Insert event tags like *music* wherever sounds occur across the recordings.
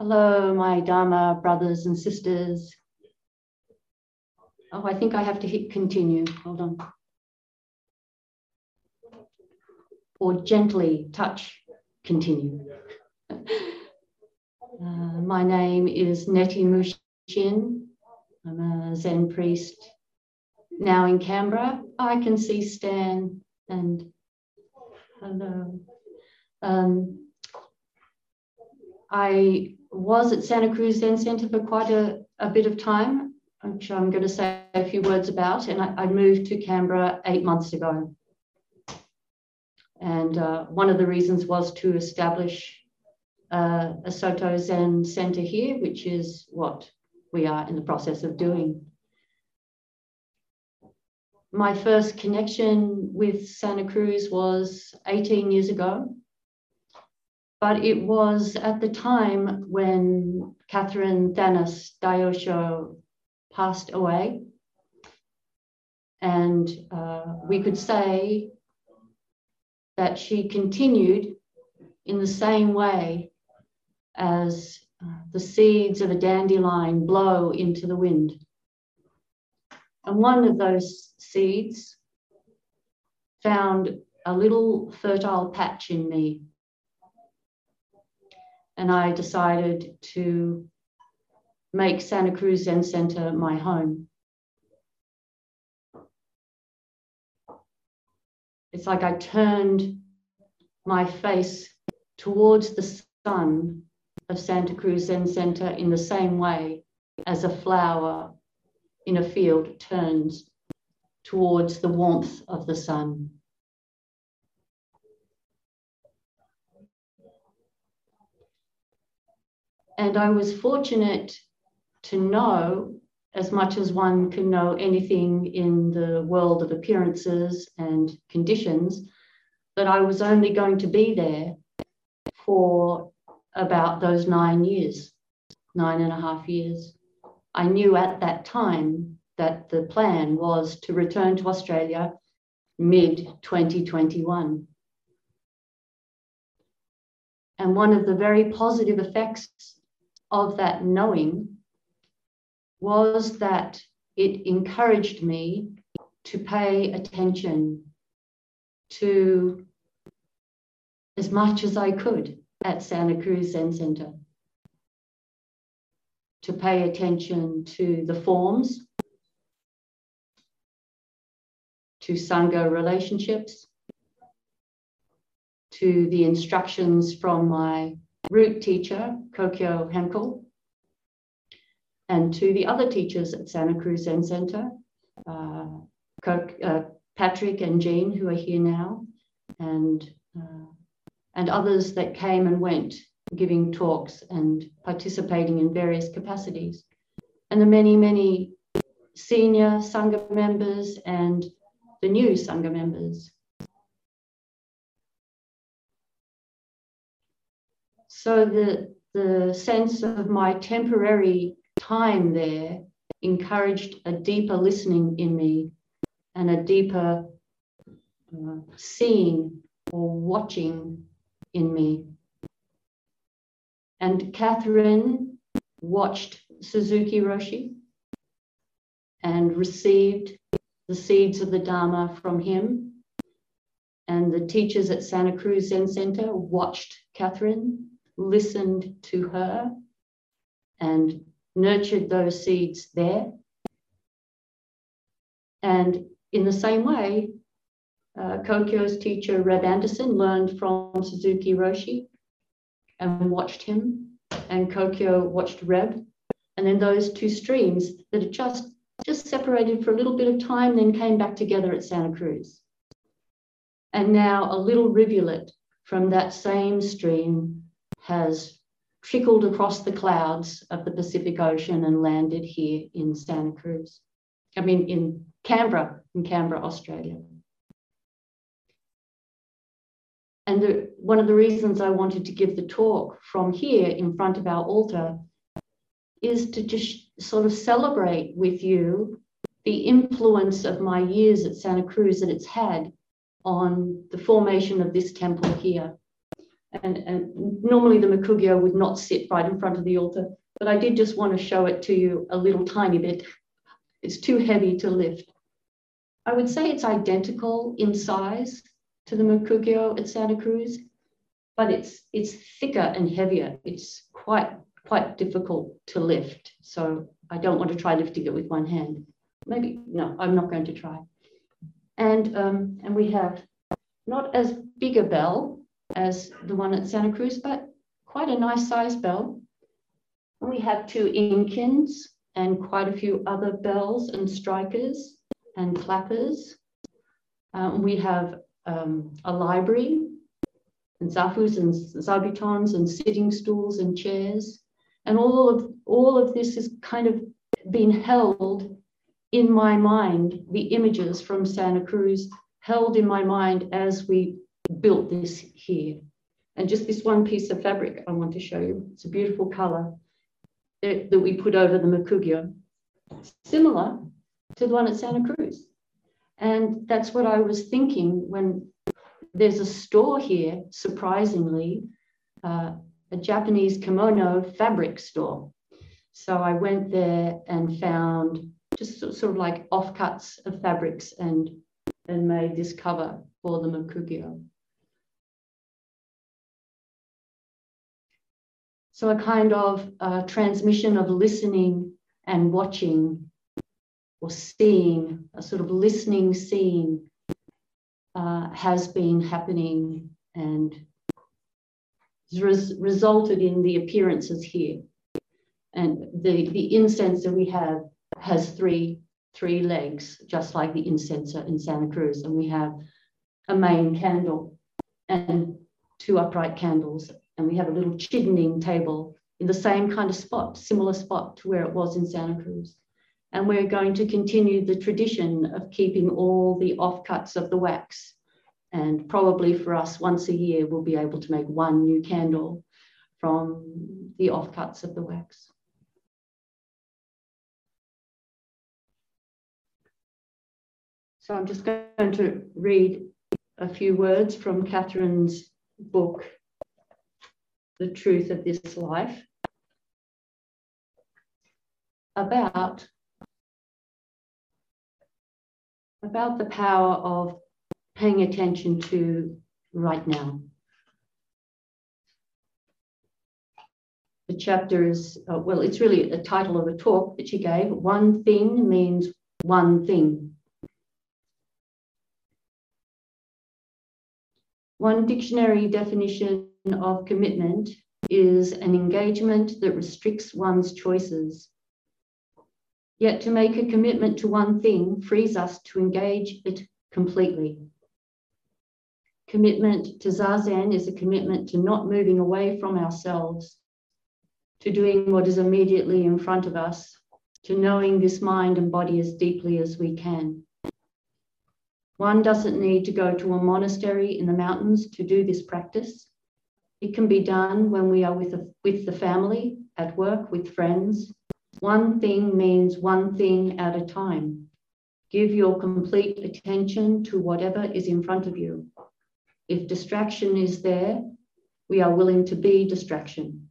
Hello, my Dharma brothers and sisters. Oh, I think I have to hit continue. Hold on. Or gently touch continue. *laughs* Uh, my name is Neti Mushin. I'm a Zen priest now in Canberra. I can see Stan and hello. Um, I was at Santa Cruz Zen Center for quite a, a bit of time, which I'm going to say a few words about. And I, I moved to Canberra eight months ago. And uh, one of the reasons was to establish uh, a Soto Zen Center here, which is what we are in the process of doing. My first connection with Santa Cruz was 18 years ago but it was at the time when Katherine Thanas Dayosho passed away. And uh, we could say that she continued in the same way as uh, the seeds of a dandelion blow into the wind. And one of those seeds found a little fertile patch in me and I decided to make Santa Cruz Zen Center my home. It's like I turned my face towards the sun of Santa Cruz Zen Center in the same way as a flower in a field turns towards the warmth of the sun. And I was fortunate to know, as much as one can know anything in the world of appearances and conditions, that I was only going to be there for about those nine years, nine and a half years. I knew at that time that the plan was to return to Australia mid 2021. And one of the very positive effects of that knowing was that it encouraged me to pay attention to as much as I could at Santa Cruz Zen Center. To pay attention to the forms, to Sangha relationships, to the instructions from my root teacher, Kokyo Henkel, and to the other teachers at Santa Cruz Zen Center, uh, uh, Patrick and Jean, who are here now, and, uh, and others that came and went giving talks and participating in various capacities. And the many, many senior Sangha members and the new Sangha members So the, the sense of my temporary time there encouraged a deeper listening in me and a deeper uh, seeing or watching in me. And Katherine watched Suzuki Roshi and received the seeds of the Dharma from him. And the teachers at Santa Cruz Zen Center watched Katherine listened to her and nurtured those seeds there. And in the same way, uh, Kokyo's teacher, Reb Anderson, learned from Suzuki Roshi and watched him, and Kokyo watched Reb. And then those two streams that had just, just separated for a little bit of time, then came back together at Santa Cruz. And now a little rivulet from that same stream has trickled across the clouds of the Pacific Ocean and landed here in Santa Cruz. I mean, in Canberra, in Canberra, Australia. And the, one of the reasons I wanted to give the talk from here in front of our altar is to just sort of celebrate with you the influence of my years at Santa Cruz that it's had on the formation of this temple here And, and normally the mokugyo would not sit right in front of the altar, but I did just want to show it to you a little tiny bit. It's too heavy to lift. I would say it's identical in size to the mokugyo at Santa Cruz, but it's it's thicker and heavier. It's quite quite difficult to lift. So I don't want to try lifting it with one hand. Maybe no, I'm not going to try. And um, and we have not as big a bell as the one at Santa Cruz, but quite a nice size bell. We have two Inkins and quite a few other bells and strikers and clappers. Um, we have um, a library and zafus and zabutons and sitting stools and chairs. And all of all of this is kind of been held in my mind, the images from Santa Cruz held in my mind as we built this here. And just this one piece of fabric I want to show you. It's a beautiful color that, that we put over the mokugyo, similar to the one at Santa Cruz. And that's what I was thinking when there's a store here, surprisingly, uh, a Japanese kimono fabric store. So I went there and found just sort of like offcuts of fabrics and, and made this cover for the mokugyo. So a kind of uh, transmission of listening and watching or seeing, a sort of listening, seeing uh, has been happening and res resulted in the appearances here. And the, the incense that we have has three, three legs, just like the incense in Santa Cruz. And we have a main candle and two upright candles and we have a little chiddening table in the same kind of spot, similar spot to where it was in Santa Cruz. And we're going to continue the tradition of keeping all the offcuts of the wax. And probably for us, once a year, we'll be able to make one new candle from the offcuts of the wax. So I'm just going to read a few words from Katherine's book, the truth of this life about about the power of paying attention to right now. The chapter is, uh, well, it's really a title of a talk that she gave. One thing means one thing. One dictionary definition of commitment is an engagement that restricts one's choices. Yet to make a commitment to one thing frees us to engage it completely. Commitment to Zazen is a commitment to not moving away from ourselves, to doing what is immediately in front of us, to knowing this mind and body as deeply as we can. One doesn't need to go to a monastery in the mountains to do this practice. It can be done when we are with, a, with the family, at work, with friends. One thing means one thing at a time. Give your complete attention to whatever is in front of you. If distraction is there, we are willing to be distraction.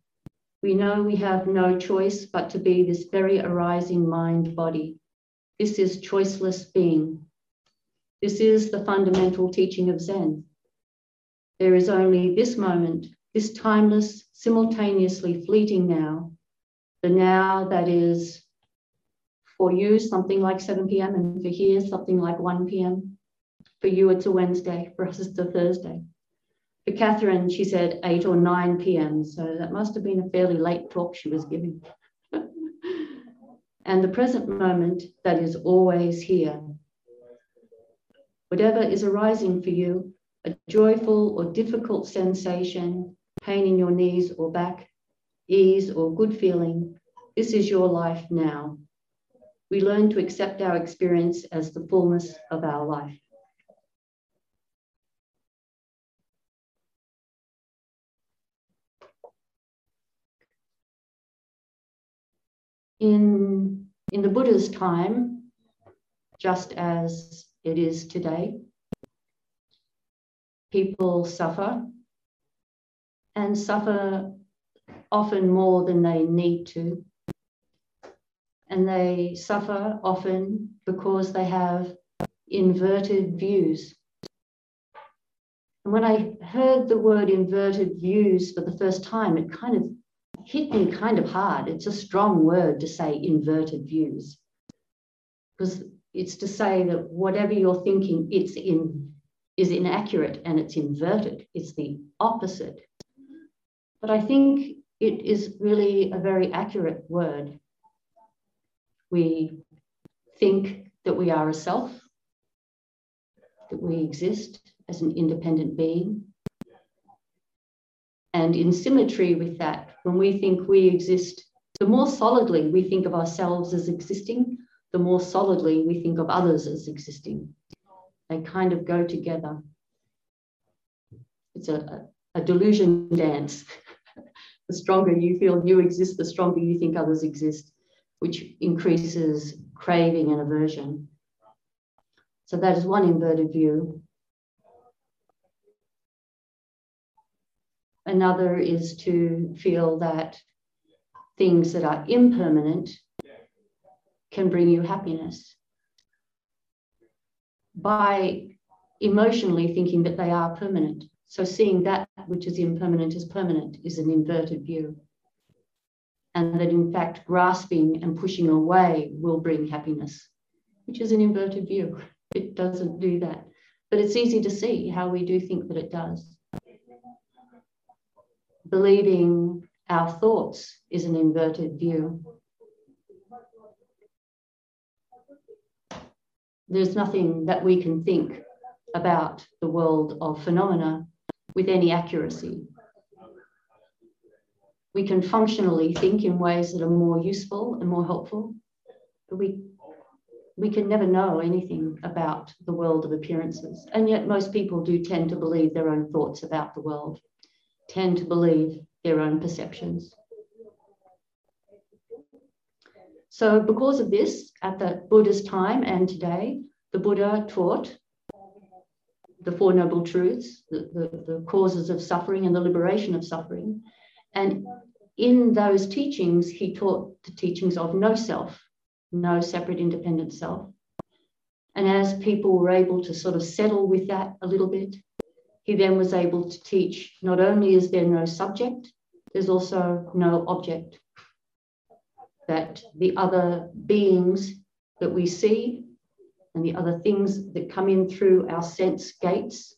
We know we have no choice but to be this very arising mind body. This is choiceless being. This is the fundamental teaching of Zen. There is only this moment this timeless, simultaneously fleeting now, the now that is for you something like 7 p.m. and for here something like 1 p.m. For you, it's a Wednesday. For us, it's a Thursday. For Katherine, she said 8 or 9 p.m. So that must have been a fairly late talk she was giving. *laughs* and the present moment that is always here. Whatever is arising for you, a joyful or difficult sensation, pain in your knees or back, ease or good feeling, this is your life now. We learn to accept our experience as the fullness of our life. In, in the Buddha's time, just as it is today, people suffer and suffer often more than they need to. And they suffer often because they have inverted views. And when I heard the word inverted views for the first time, it kind of hit me kind of hard. It's a strong word to say inverted views. Because it's to say that whatever you're thinking, it's in is inaccurate and it's inverted. It's the opposite. But I think it is really a very accurate word. We think that we are a self, that we exist as an independent being. And in symmetry with that, when we think we exist, the more solidly we think of ourselves as existing, the more solidly we think of others as existing. They kind of go together. It's a, a, a delusion dance. *laughs* the stronger you feel you exist, the stronger you think others exist, which increases craving and aversion. So that is one inverted view. Another is to feel that things that are impermanent can bring you happiness by emotionally thinking that they are permanent. So seeing that which is impermanent as permanent is an inverted view. And that in fact, grasping and pushing away will bring happiness, which is an inverted view. It doesn't do that. But it's easy to see how we do think that it does. Believing our thoughts is an inverted view. there's nothing that we can think about the world of phenomena with any accuracy. We can functionally think in ways that are more useful and more helpful, but we, we can never know anything about the world of appearances. And yet, most people do tend to believe their own thoughts about the world, tend to believe their own perceptions. So, because of this, at the Buddha's time and today, the Buddha taught the Four Noble Truths, the, the, the causes of suffering and the liberation of suffering. And in those teachings, he taught the teachings of no self, no separate independent self. And as people were able to sort of settle with that a little bit, he then was able to teach not only is there no subject, there's also no object that the other beings that we see and the other things that come in through our sense gates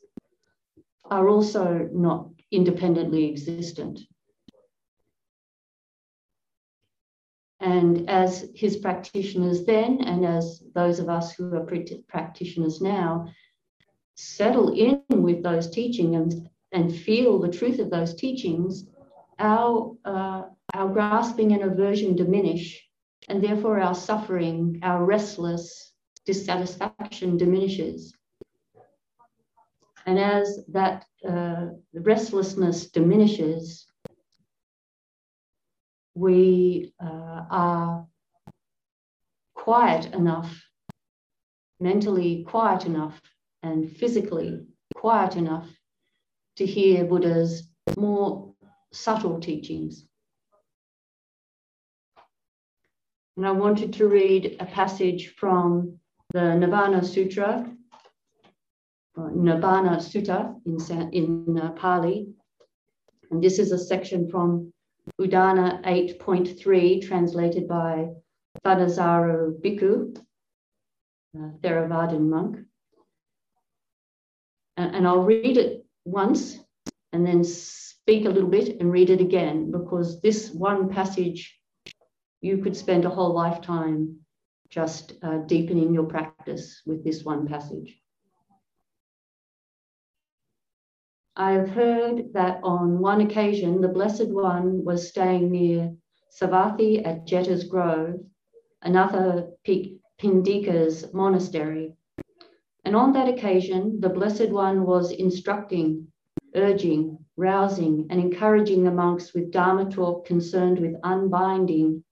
are also not independently existent. And as his practitioners then, and as those of us who are practitioners now, settle in with those teachings and, and feel the truth of those teachings, our uh, our grasping and aversion diminish, and therefore our suffering, our restless dissatisfaction diminishes. And as that uh, restlessness diminishes, we uh, are quiet enough, mentally quiet enough, and physically quiet enough to hear Buddha's more subtle teachings. And I wanted to read a passage from the Nirvana Sutra, Nibbana Sutta in, in uh, Pali. And this is a section from Udana 8.3, translated by Thanissaro Bhikkhu, a Theravadan monk. And, and I'll read it once and then speak a little bit and read it again because this one passage you could spend a whole lifetime just uh, deepening your practice with this one passage. I have heard that on one occasion, the Blessed One was staying near Savatthi at Jeta's Grove, another Pindika's monastery. And on that occasion, the Blessed One was instructing, urging, rousing, and encouraging the monks with Dharma talk concerned with unbinding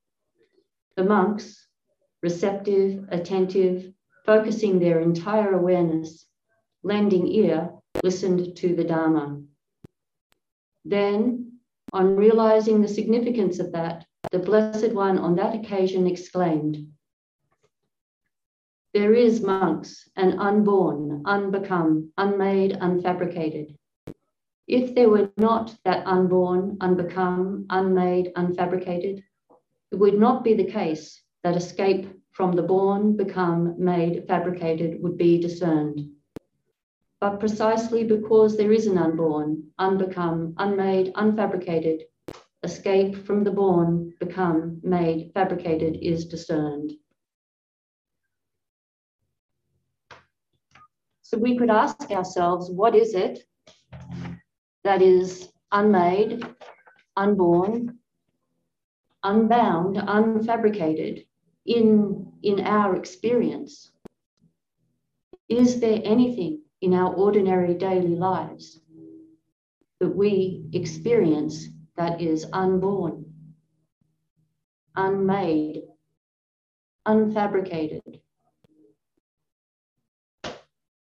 the monks, receptive, attentive, focusing their entire awareness, lending ear, listened to the Dharma. Then, on realizing the significance of that, the Blessed One on that occasion exclaimed, There is, monks, an unborn, unbecome, unmade, unfabricated. If there were not that unborn, unbecome, unmade, unfabricated, it would not be the case that escape from the born, become, made, fabricated would be discerned. But precisely because there is an unborn, unbecome, unmade, unfabricated, escape from the born, become, made, fabricated is discerned. So we could ask ourselves, what is it that is unmade, unborn, unbound, unfabricated in, in our experience? Is there anything in our ordinary daily lives that we experience that is unborn, unmade, unfabricated?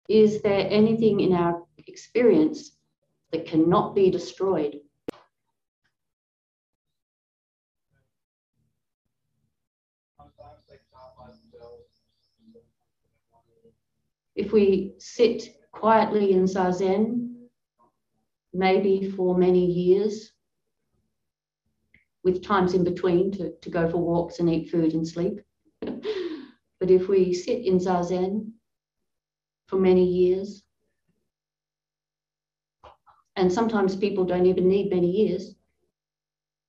Is there anything in our experience that cannot be destroyed? If we sit quietly in Zazen, maybe for many years, with times in between to, to go for walks and eat food and sleep. *laughs* but if we sit in Zazen for many years, and sometimes people don't even need many years,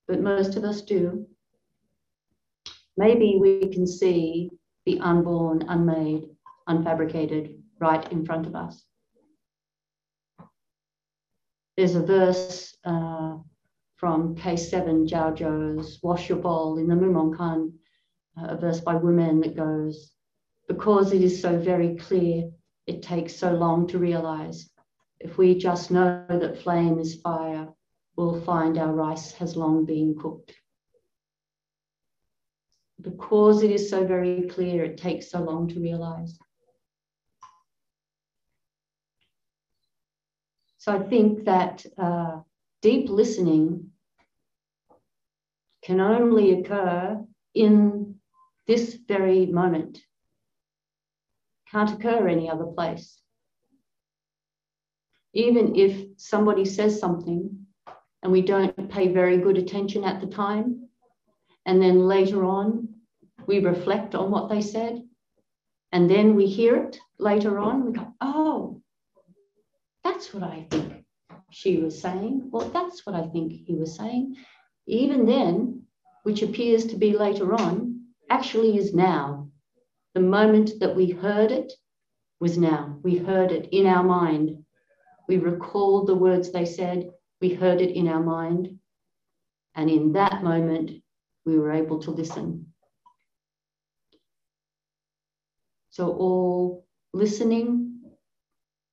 but most of us do, maybe we can see the unborn, unmade, unfabricated right in front of us. There's a verse uh, from K7 Zhao Zhou's Wash Your Bowl in the Mumon uh, a verse by Wumen that goes, Because it is so very clear, it takes so long to realize. If we just know that flame is fire, we'll find our rice has long been cooked. Because it is so very clear, it takes so long to realize. So I think that uh, deep listening can only occur in this very moment. Can't occur any other place. Even if somebody says something and we don't pay very good attention at the time, and then later on we reflect on what they said, and then we hear it later on, we go, oh, that's what I think she was saying. Well, that's what I think he was saying. Even then, which appears to be later on, actually is now. The moment that we heard it was now. We heard it in our mind. We recalled the words they said. We heard it in our mind. And in that moment, we were able to listen. So, all listening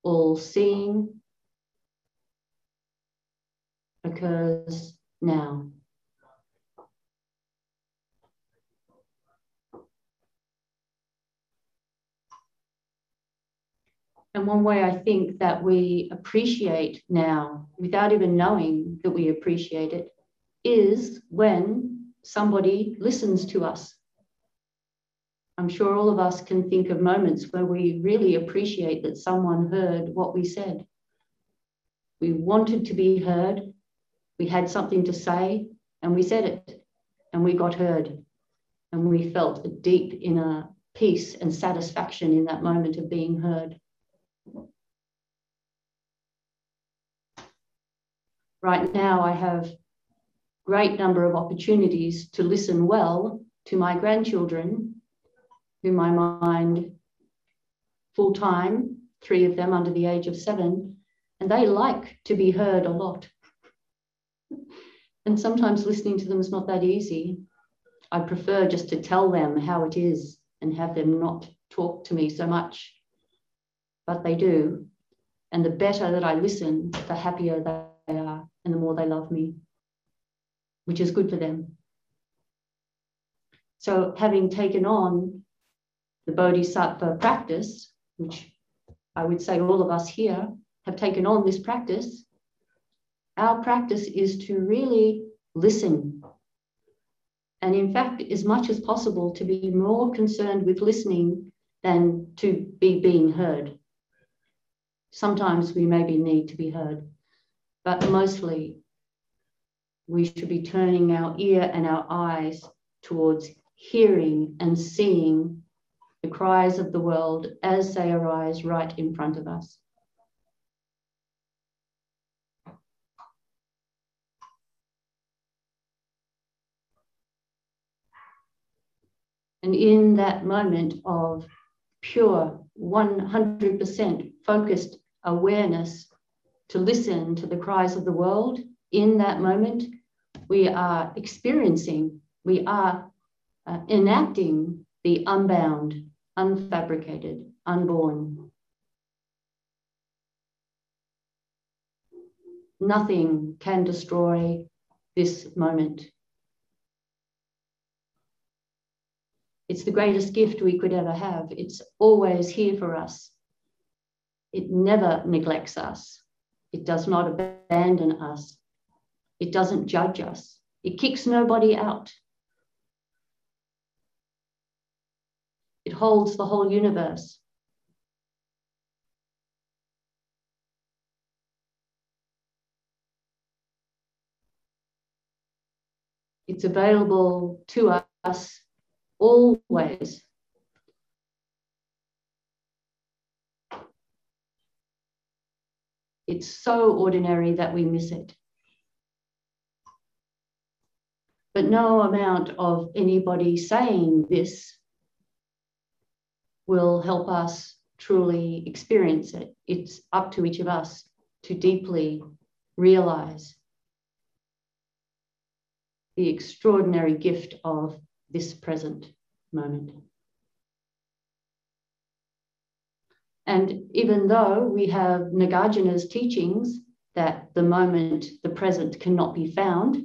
all seeing occurs now. And one way I think that we appreciate now, without even knowing that we appreciate it, is when somebody listens to us I'm sure all of us can think of moments where we really appreciate that someone heard what we said. We wanted to be heard, we had something to say, and we said it, and we got heard. And we felt a deep inner peace and satisfaction in that moment of being heard. Right now, I have great number of opportunities to listen well to my grandchildren whom I mind full time, three of them under the age of seven, and they like to be heard a lot. And sometimes listening to them is not that easy. I prefer just to tell them how it is and have them not talk to me so much. But they do. And the better that I listen, the happier they are and the more they love me, which is good for them. So, having taken on the Bodhisattva practice, which I would say all of us here have taken on this practice, our practice is to really listen. And in fact, as much as possible, to be more concerned with listening than to be being heard. Sometimes we maybe need to be heard, but mostly we should be turning our ear and our eyes towards hearing and seeing the cries of the world as they arise right in front of us. And in that moment of pure 100% focused awareness to listen to the cries of the world, in that moment, we are experiencing, we are uh, enacting the unbound, unfabricated, unborn. Nothing can destroy this moment. It's the greatest gift we could ever have. It's always here for us. It never neglects us. It does not abandon us. It doesn't judge us. It kicks nobody out. Holds the whole universe. It's available to us always. It's so ordinary that we miss it. But no amount of anybody saying this will help us truly experience it. It's up to each of us to deeply realize the extraordinary gift of this present moment. And even though we have Nagarjuna's teachings that the moment, the present cannot be found,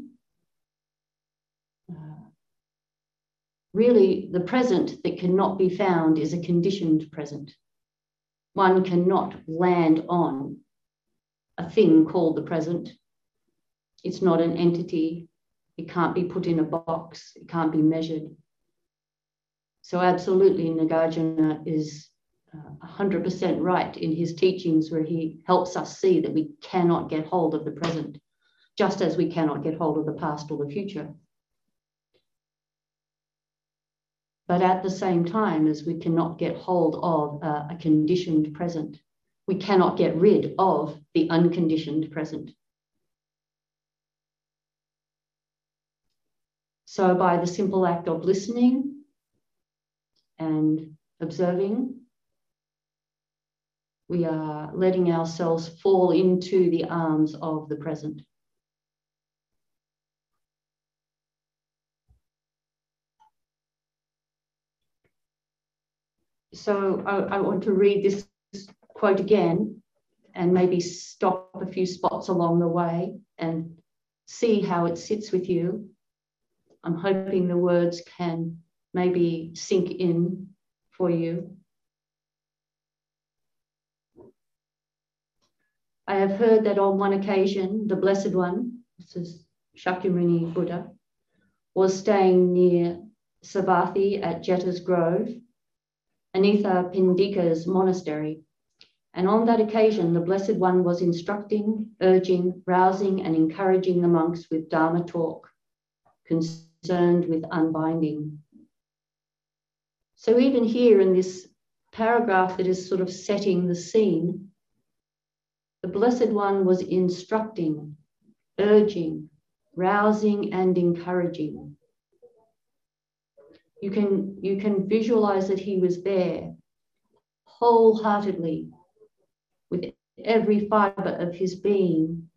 really the present that cannot be found is a conditioned present. One cannot land on a thing called the present. It's not an entity, it can't be put in a box, it can't be measured. So, absolutely, Nagarjuna is uh, 100% right in his teachings, where he helps us see that we cannot get hold of the present, just as we cannot get hold of the past or the future. But at the same time, as we cannot get hold of uh, a conditioned present, we cannot get rid of the unconditioned present. So, by the simple act of listening and observing, we are letting ourselves fall into the arms of the present. So I, I, want to read this quote again and maybe stop a few spots along the way and see how it sits with you. I'm hoping the words can maybe sink in for you. I have heard that on one occasion, the Blessed One, this is Shakyamuni Buddha, was staying near Savatthi at Jeta's Grove, Anathapindika's monastery. And on that occasion, the Blessed One was instructing, urging, rousing, and encouraging the monks with Dharma talk, concerned with unbinding. So, even here in this paragraph that is sort of setting the scene, the Blessed One was instructing, urging, rousing, and encouraging. You can, you can visualize that he was there wholeheartedly with every fiber of his being,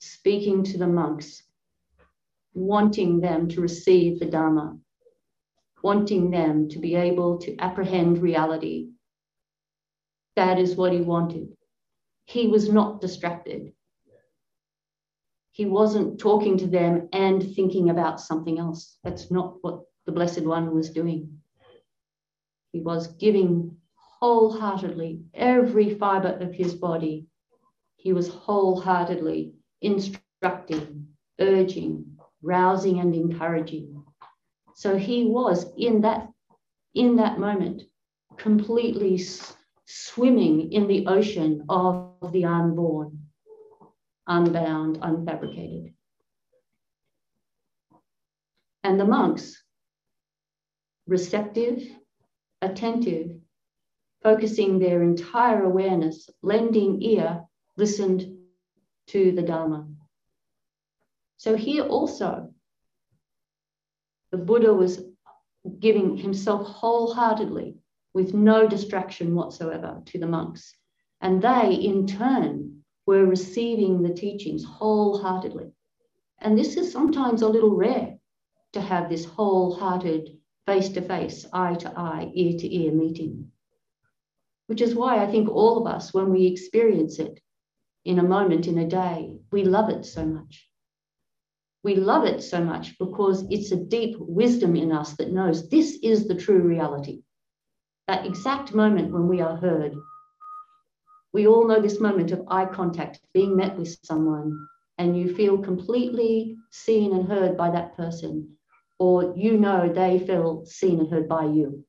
speaking to the monks, wanting them to receive the Dharma, wanting them to be able to apprehend reality. That is what he wanted he was not distracted. He wasn't talking to them and thinking about something else. That's not what the Blessed One was doing. He was giving wholeheartedly every fiber of his body. He was wholeheartedly instructing, urging, rousing, and encouraging. So he was in that, in that moment, completely swimming in the ocean of the unborn, unbound, unfabricated. And the monks, receptive, attentive, focusing their entire awareness, lending ear, listened to the Dharma. So here also, the Buddha was giving himself wholeheartedly with no distraction whatsoever to the monks. And they, in turn, were receiving the teachings wholeheartedly. And this is sometimes a little rare to have this wholehearted, face to face, eye to eye, ear to ear meeting. Which is why I think all of us, when we experience it in a moment, in a day, we love it so much. We love it so much because it's a deep wisdom in us that knows this is the true reality. That exact moment when we are heard. We all know this moment of eye contact, being met with someone, and you feel completely seen and heard by that person, or you know they feel seen and heard by you.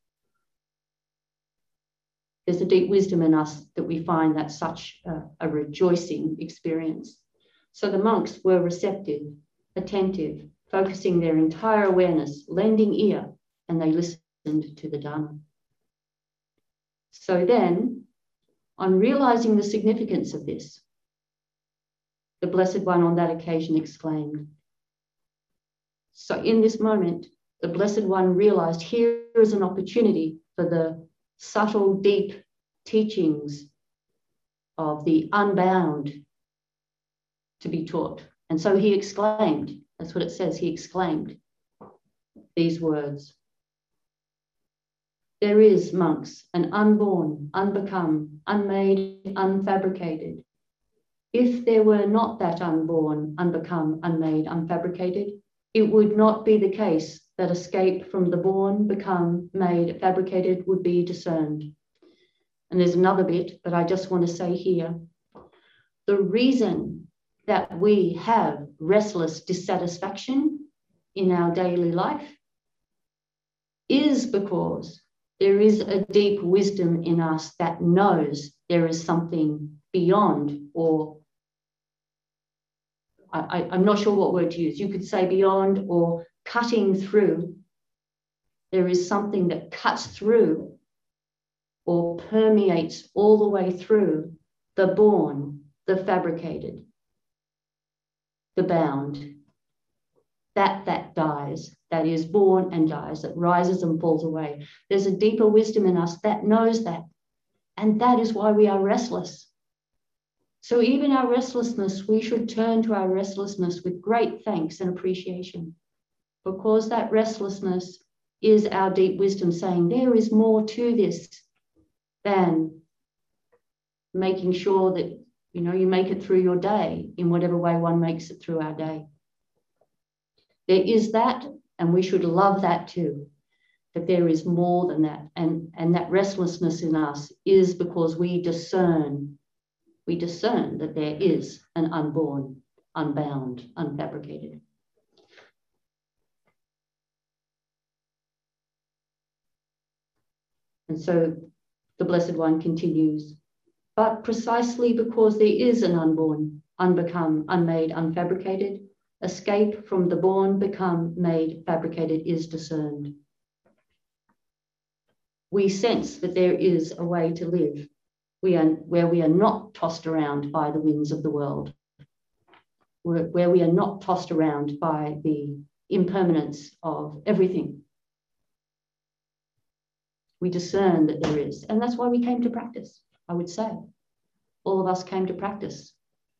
There's a deep wisdom in us that we find that such a, a rejoicing experience. So the monks were receptive attentive, focusing their entire awareness, lending ear, and they listened to the Dharma. So then, on realizing the significance of this, the Blessed One on that occasion exclaimed. So, in this moment, the Blessed One realized here is an opportunity for the subtle, deep teachings of the unbound to be taught. And so he exclaimed, that's what it says, he exclaimed these words. There is, monks, an unborn, unbecome, unmade, unfabricated. If there were not that unborn, unbecome, unmade, unfabricated, it would not be the case that escape from the born, become, made, fabricated would be discerned. And there's another bit that I just want to say here. The reason that we have restless dissatisfaction in our daily life is because there is a deep wisdom in us that knows there is something beyond or I, am not sure what word to use. You could say beyond or cutting through. There is something that cuts through or permeates all the way through the born, the fabricated, the bound, that that dies, that is born and dies, that rises and falls away. There's a deeper wisdom in us that knows that. And that is why we are restless. So, even our restlessness, we should turn to our restlessness with great thanks and appreciation, because that restlessness is our deep wisdom saying there is more to this than making sure that you know, you make it through your day in whatever way one makes it through our day. There is that, and we should love that too, that there is more than that. And, and that restlessness in us is because we discern, we discern that there is an unborn, unbound, unfabricated. And so the Blessed One continues but precisely because there is an unborn, unbecome, unmade, unfabricated, escape from the born, become, made, fabricated is discerned. We sense that there is a way to live we are, where we are not tossed around by the winds of the world, where we are not tossed around by the impermanence of everything. We discern that there is, and that's why we came to practice. I would say. All of us came to practice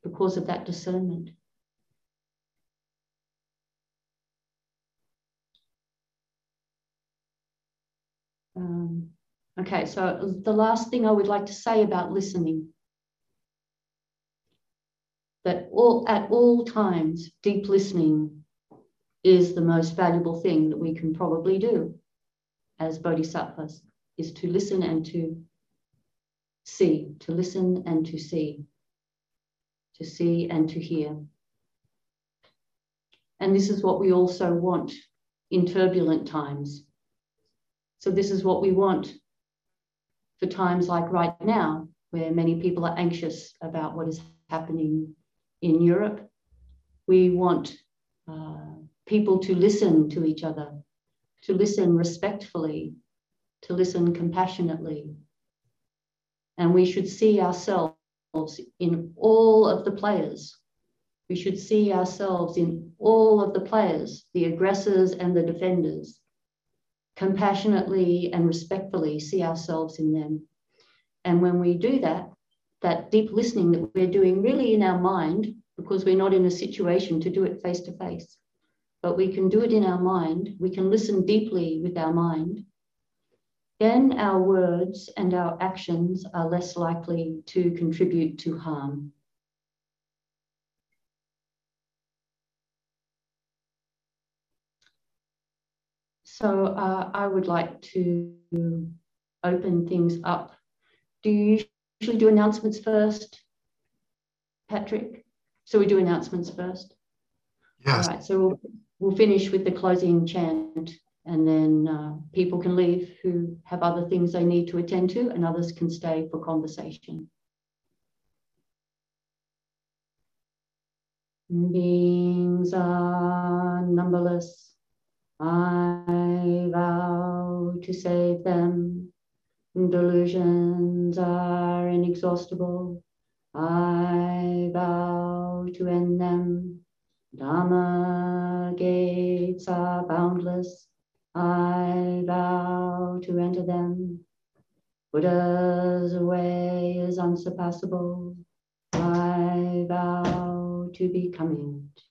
because of that discernment. Um, okay, so the last thing I would like to say about listening that all at all times deep listening is the most valuable thing that we can probably do as bodhisattvas is to listen and to see, to listen and to see, to see and to hear. And this is what we also want in turbulent times. So, this is what we want for times like right now, where many people are anxious about what is happening in Europe. We want uh, people to listen to each other, to listen respectfully, to listen compassionately. And we should see ourselves in all of the players. We should see ourselves in all of the players, the aggressors and the defenders. Compassionately and respectfully see ourselves in them. And when we do that, that deep listening that we're doing really in our mind, because we're not in a situation to do it face to face, but we can do it in our mind. We can listen deeply with our mind. Then our words and our actions are less likely to contribute to harm. So uh, I would like to open things up. Do you usually do announcements first, Patrick? So we do announcements first? Yes. All right, so we'll, we'll finish with the closing chant and then uh, people can leave who have other things they need to attend to and others can stay for conversation. Beings are numberless. I vow to save them. Delusions are inexhaustible. I vow to end them. Dharma gates are boundless. I vow to enter them. Buddha's way is unsurpassable. I vow to become it.